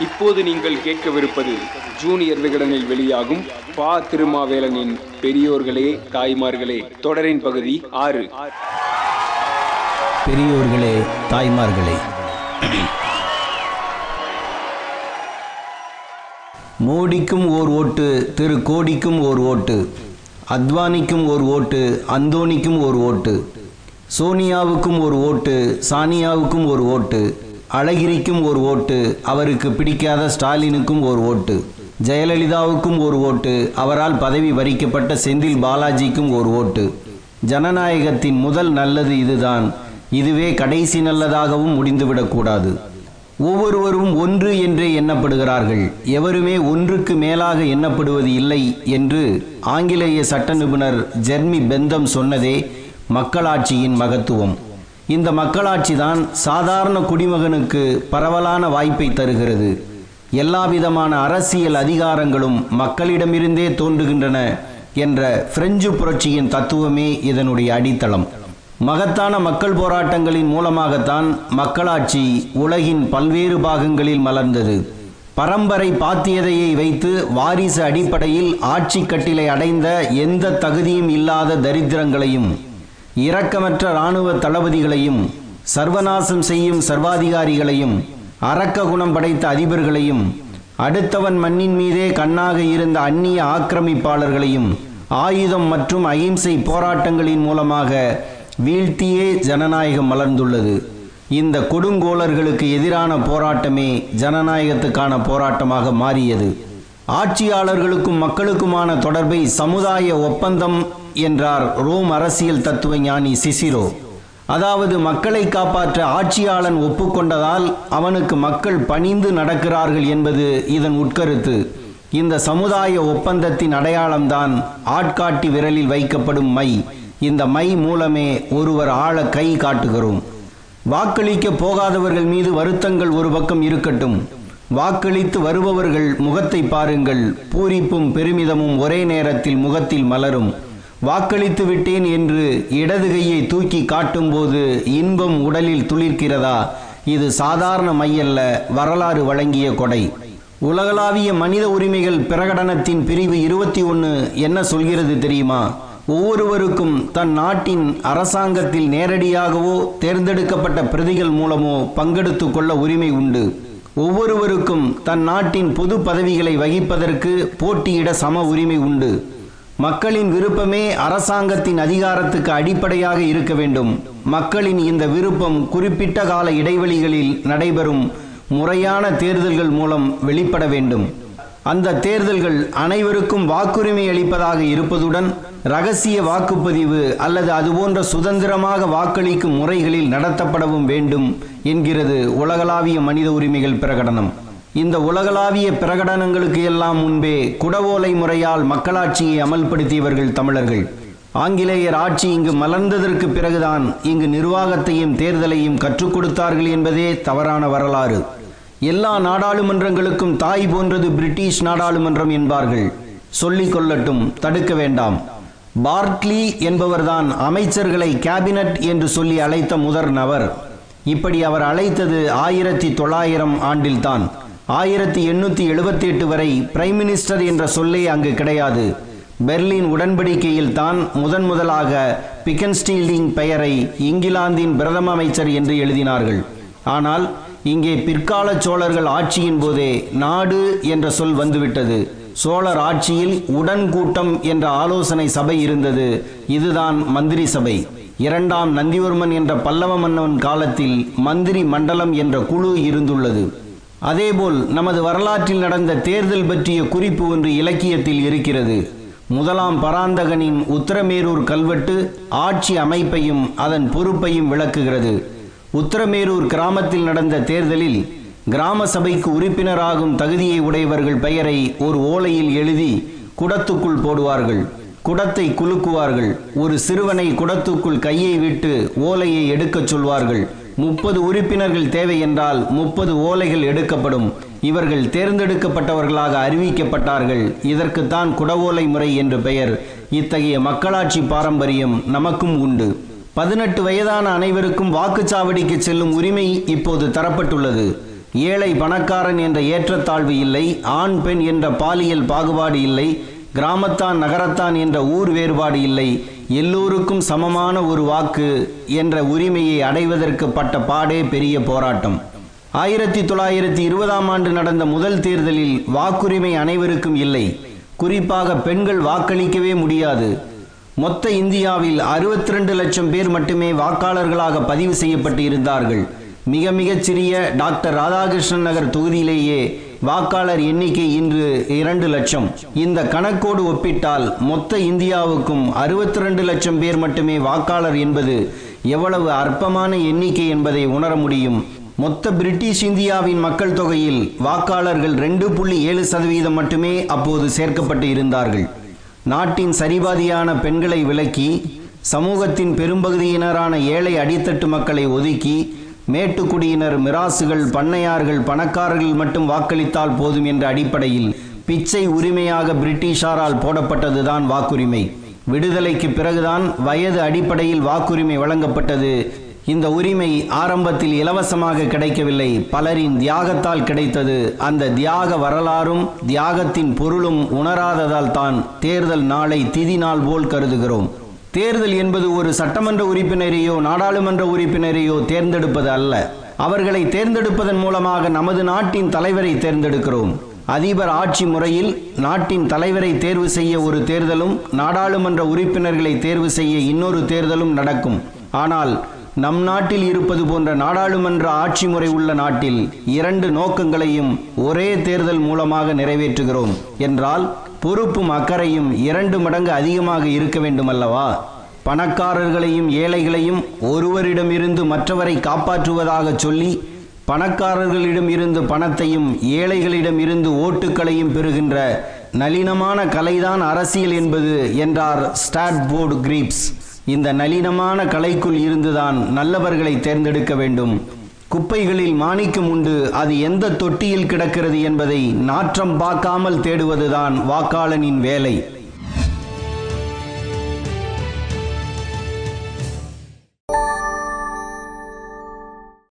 இப்போது நீங்கள் கேட்கவிருப்பது ஜூனியர் விகடனில் வெளியாகும் பா திருமாவேலனின் பெரியோர்களே தாய்மார்களே தொடரின் பகுதி ஆறு. பெரியோர்களே தாய்மார்களே. மோடிக்கும் ஓர் ஓட்டு திரு கோடிக்கும் ஓர் ஓட்டு அத்வானிக்கும் ஓர் ஓட்டு அந்தோனிக்கும் ஓர் ஓட்டு சோனியாவுக்கும் ஒரு ஓட்டு சானியாவுக்கும் ஒரு ஓட்டு அழகிரிக்கும் ஒரு ஓட்டு அவருக்கு பிடிக்காத ஸ்டாலினுக்கும் ஒரு ஓட்டு ஜெயலலிதாவுக்கும் ஒரு ஓட்டு அவரால் பதவி பறிக்கப்பட்ட செந்தில் பாலாஜிக்கும் ஒரு ஓட்டு. ஜனநாயகத்தின் முதல் நல்லது இதுதான். இதுவே கடைசி நல்லதாகவும் முடிந்துவிடக்கூடாது ஒவ்வொருவரும் ஒன்று என்றே எண்ணப்படுகிறார்கள். எவருமே ஒன்றுக்கு மேலாக எண்ணப்படுவது இல்லை என்று ஆங்கிலேய சட்ட நிபுணர் ஜெர்மி பெந்தம் சொன்னதே மக்களாட்சியின் மகத்துவம். இந்த மக்களாட்சி தான் சாதாரண குடிமகனுக்கு பரவலான வாய்ப்பை தருகிறது. எல்லாவிதமான அரசியல் அதிகாரங்களும் மக்களிடமிருந்தே தோன்றுகின்றன என்ற பிரெஞ்சு புரட்சியின் தத்துவமே இதனுடைய அடித்தளம். மகத்தான மக்கள் போராட்டங்களின் மூலமாகத்தான் மக்களாட்சி உலகின் பல்வேறு பாகங்களில் மலர்ந்தது. பரம்பரை பாத்தியதையை வைத்து வாரிசு அடிப்படையில் ஆட்சி கட்டிலை அடைந்த எந்த தகுதியும் இல்லாத தரித்திரங்களையும் இரக்கமற்ற இராணுவ தளபதிகளையும் சர்வநாசம் செய்யும் சர்வாதிகாரிகளையும் அரக்க குணம் படைத்த அதிபர்களையும் அடுத்தவன் மண்ணின் மீதே கண்ணாக இருந்த அந்நிய ஆக்கிரமிப்பாளர்களையும் ஆயுதம் மற்றும் அகிம்சை போராட்டங்களின் மூலமாக வீழ்த்தியே ஜனநாயகம் மலர்ந்துள்ளது. இந்த கொடுங்கோளர்களுக்கு எதிரான போராட்டமே ஜனநாயகத்துக்கான போராட்டமாக மாறியது. ஆட்சியாளர்களுக்கும் மக்களுக்குமான தொடர்பை சமுதாய ஒப்பந்தம் என்றார் ரோம் அரசியல் தத்துவ ஞானி சிசிரோ. அதாவது மக்களை காப்பாற்ற ஆட்சியாளன் ஒப்புக்கொண்டதால் அவனுக்கு மக்கள் பணிந்து நடக்கிறார்கள் என்பது இதன் உட்கருத்து. இந்த சமுதாய ஒப்பந்தத்தின் அடையாளம்தான் ஆட்காட்டி விரலில் வைக்கப்படும் மை. இந்த மை மூலமே ஒருவர் ஆழ கை காட்டுகிறோம். வாக்களிக்க போகாதவர்கள் மீது வருத்தங்கள் ஒரு பக்கம் இருக்கட்டும். வாக்களித்து வருபவர்கள் முகத்தை பாருங்கள். பூரிப்பும் பெருமிதமும் ஒரே நேரத்தில் முகத்தில் மலரும். வாக்களித்து விட்டேன் என்று இடது கையை தூக்கி காட்டும்போது இன்பம் உடலில் துளிர்க்கிறதா? இது சாதாரண மையல்ல வரலாறு வழங்கிய கொடை. உலகளாவிய மனித உரிமைகள் பிரகடனத்தின் பிரிவு இருபத்தி ஒன்று என்ன சொல்கிறது தெரியுமா? ஒவ்வொருவருக்கும் தன் நாட்டின் அரசாங்கத்தில் நேரடியாகவோ தேர்ந்தெடுக்கப்பட்ட பிரதிகள் மூலமோ பங்கெடுத்து கொள்ள உரிமை உண்டு. ஒவ்வொருவருக்கும் தன் நாட்டின் பொது பதவிகளை வகிப்பதற்கு போட்டியிட சம உரிமை உண்டு. மக்களின் விருப்பமே அரசாங்கத்தின் அதிகாரத்துக்கு அடிப்படையாக இருக்க வேண்டும். மக்களின் இந்த விருப்பம் குறிப்பிட்ட கால இடைவெளிகளில் நடைபெறும் முறையான தேர்தல்கள் மூலம் வெளிப்பட வேண்டும். அந்த தேர்தல்கள் அனைவருக்கும் வாக்குரிமை அளிப்பதாக இருப்பதுடன் ரகசிய வாக்குப்பதிவு அல்லது அதுபோன்ற சுதந்திரமாக வாக்களிக்கும் முறைகளில் நடத்தப்படவும் வேண்டும் என்கிறது உலகளாவிய மனித உரிமைகள் பிரகடனம். இந்த உலகளாவிய பிரகடனங்களுக்கு எல்லாம் முன்பே குடவோலை முறையால் மக்களாட்சியை அமல்படுத்தியவர்கள் தமிழர்கள். ஆங்கிலேயர் ஆட்சி இங்கு மலர்ந்ததற்கு பிறகுதான் இங்கு நிர்வாகத்தையும் தேர்தலையும் கற்றுக் கொடுத்தார்கள் என்பதே தவறான வரலாறு. எல்லா நாடாளுமன்றங்களுக்கும் தாய் போன்றது பிரிட்டிஷ் நாடாளுமன்றம் என்பார்கள். சொல்லிக் கொள்ளட்டும் தடுக்க வேண்டாம். பார்ட்லி என்பவர்தான் அமைச்சர்களை கேபினட் என்று சொல்லி அழைத்த முதற் நபர். இப்படி அவர் அழைத்தது ஆயிரத்தி தொள்ளாயிரம் ஆண்டில்தான். ஆயிரத்தி எண்ணூற்றி எழுபத்தி எட்டு வரை பிரைம் மினிஸ்டர் என்ற சொல்லே அங்கு கிடையாது. பெர்லின் உடன்படிக்கையில் தான் முதன் முதலாக பிக்கன்ஸ்டீல்டிங் பெயரை இங்கிலாந்தின் பிரதம அமைச்சர் என்று எழுதினார்கள். ஆனால் இங்கே பிற்கால சோழர்கள் ஆட்சியின் போதே நாடு என்ற சொல் வந்துவிட்டது. சோழர் ஆட்சியில் உடன் கூட்டம் என்ற ஆலோசனை சபை இருந்தது. இதுதான் மந்திரி சபை. இரண்டாம் நந்திவர்மன் என்ற பல்லவ மன்னவன் காலத்தில் மந்திரி மண்டலம் என்ற குழு இருந்துள்ளது. அதேபோல் நமது வரலாற்றில் நடந்த தேர்தல் பற்றிய குறிப்பு ஒன்று இலக்கியத்தில் இருக்கிறது. முதலாம் பராந்தகனின் உத்தரமேரூர் கல்வெட்டு ஆட்சி அமைப்பையும் அதன் பொறுப்பையும் விளக்குகிறது. உத்தரமேரூர் கிராமத்தில் நடந்த தேர்தலில் கிராம சபைக்கு உறுப்பினராகும் தகுதியை உடையவர்கள் பெயரை ஒரு ஓலையில் எழுதி குடத்துக்குள் போடுவார்கள். குடத்தை குலுக்குவார்கள். ஒரு சிறுவனை குடத்துக்குள் கையை விட்டு ஓலையை எடுக்கச் சொல்வார்கள். முப்பது உறுப்பினர்கள் தேவை என்றால் முப்பது ஓலைகள் எடுக்கப்படும். இவர்கள் தேர்ந்தெடுக்கப்பட்டவர்களாக அறிவிக்கப்பட்டார்கள். இதற்குத்தான் குடவோலை முறை என்று பெயர். இத்தகைய மக்களாட்சி பாரம்பரியம் நமக்கும் உண்டு. பதினெட்டு வயதான அனைவருக்கும் வாக்குச்சாவடிக்கு செல்லும் உரிமை இப்போது தரப்பட்டுள்ளது. ஏழை பணக்காரன் என்ற ஏற்றத்தாழ்வு இல்லை ஆண் பெண் என்ற பாலியல் பாகுபாடு இல்லை கிராமத்தான் நகரத்தான் என்ற ஊர் வேறுபாடு இல்லை. எல்லோருக்கும் சமமான ஒரு வாக்கு என்ற உரிமையை அடைவதற்கு பட்ட பாடே பெரிய போராட்டம். ஆயிரத்தி தொள்ளாயிரத்தி இருபதாம் ஆண்டு நடந்த முதல் தேர்தலில் வாக்குரிமை அனைவருக்கும் இல்லை. குறிப்பாக பெண்கள் வாக்களிக்கவே முடியாது. மொத்த இந்தியாவில் 62 லட்சம் பேர் மட்டுமே வாக்காளர்களாக பதிவு செய்யப்பட்டு இருந்தார்கள். மிக மிகச் சிறிய டாக்டர் ராதாகிருஷ்ணன் நகர் தொகுதியிலேயே வாக்காளர் எண்ணிக்கை இன்று இரண்டு லட்சம். இந்த கணக்கோடு ஒப்பிட்டால் மொத்த இந்தியாவுக்கும் 62 லட்சம் பேர் மட்டுமே வாக்காளர் என்பது எவ்வளவு அற்பமான எண்ணிக்கை என்பதை உணர முடியும். மொத்த பிரிட்டிஷ் இந்தியாவின் மக்கள் தொகையில் வாக்காளர்கள் ரெண்டு புள்ளி ஏழு சதவீதம் மட்டுமே அப்போது சேர்க்கப்பட்டு இருந்தார்கள். நாட்டின் சரிபாதியான பெண்களை விலக்கி சமூகத்தின் பெரும்பகுதியினரான ஏழை அடித்தட்டு மக்களை ஒதுக்கி மேட்டுக்குடியினர் மிராசுகள் பண்ணையார்கள் பணக்காரர்கள் மட்டும் வாக்களித்தால் போதும் என்ற அடிப்படையில் பிச்சை உரிமையாக பிரிட்டிஷாரால் போடப்பட்டதுதான் வாக்குரிமை. விடுதலைக்கு பிறகுதான் வயது அடிப்படையில் வாக்குரிமை வழங்கப்பட்டது. இந்த உரிமை ஆரம்பத்தில் இலவசமாக கிடைக்கவில்லை. பலரின் தியாகத்தால் கிடைத்தது. அந்த தியாக வரலாறும் தியாகத்தின் பொருளும் உணராததால் தான் தேர்தல் நாளை திதி நாள் போல் கருதுகிறோம். தேர்தல் என்பது ஒரு சட்டமன்ற உறுப்பினரையோ நாடாளுமன்ற உறுப்பினரையோ தேர்ந்தெடுப்பது அல்ல. அவர்களை தேர்ந்தெடுப்பதன் மூலமாக நமது நாட்டின் தலைவரை தேர்ந்தெடுக்கிறோம். அதிபர் ஆட்சி முறையில் நாட்டின் தலைவரை தேர்வு செய்ய ஒரு தேர்தலும் நாடாளுமன்ற உறுப்பினர்களை தேர்வு செய்ய இன்னொரு தேர்தலும் நடக்கும். ஆனால் நம் நாட்டில் இருப்பது போன்ற நாடாளுமன்ற ஆட்சி முறை உள்ள நாட்டில் இரண்டு நோக்கங்களையும் ஒரே தேர்தல் மூலமாக நிறைவேற்றுகிறோம். என்றால் பொறுப்பும் அக்கறையும் இரண்டு மடங்கு அதிகமாக இருக்க வேண்டும் அல்லவா பணக்காரர்களையும் ஏழைகளையும் ஒருவரிடமிருந்து மற்றவரை காப்பாற்றுவதாக சொல்லி பணக்காரர்களிடம் இருந்து பணத்தையும் ஏழைகளிடம் இருந்து ஓட்டுக்களையும் பெறுகின்ற நளினமான கலைதான் அரசியல் என்பது என்றார் ஸ்டாட்போர்டு கிரீப்ஸ். இந்த நளினமான கலைக்குள் இருந்துதான் நல்லவர்களை தேர்ந்தெடுக்க வேண்டும். குப்பைகளில் மாணிக்கம் உண்டு. அது எந்த தொட்டியில் கிடக்கிறது என்பதை நாற்றம் பார்க்காமல் தேடுவதுதான் வாக்காளனின் வேலை.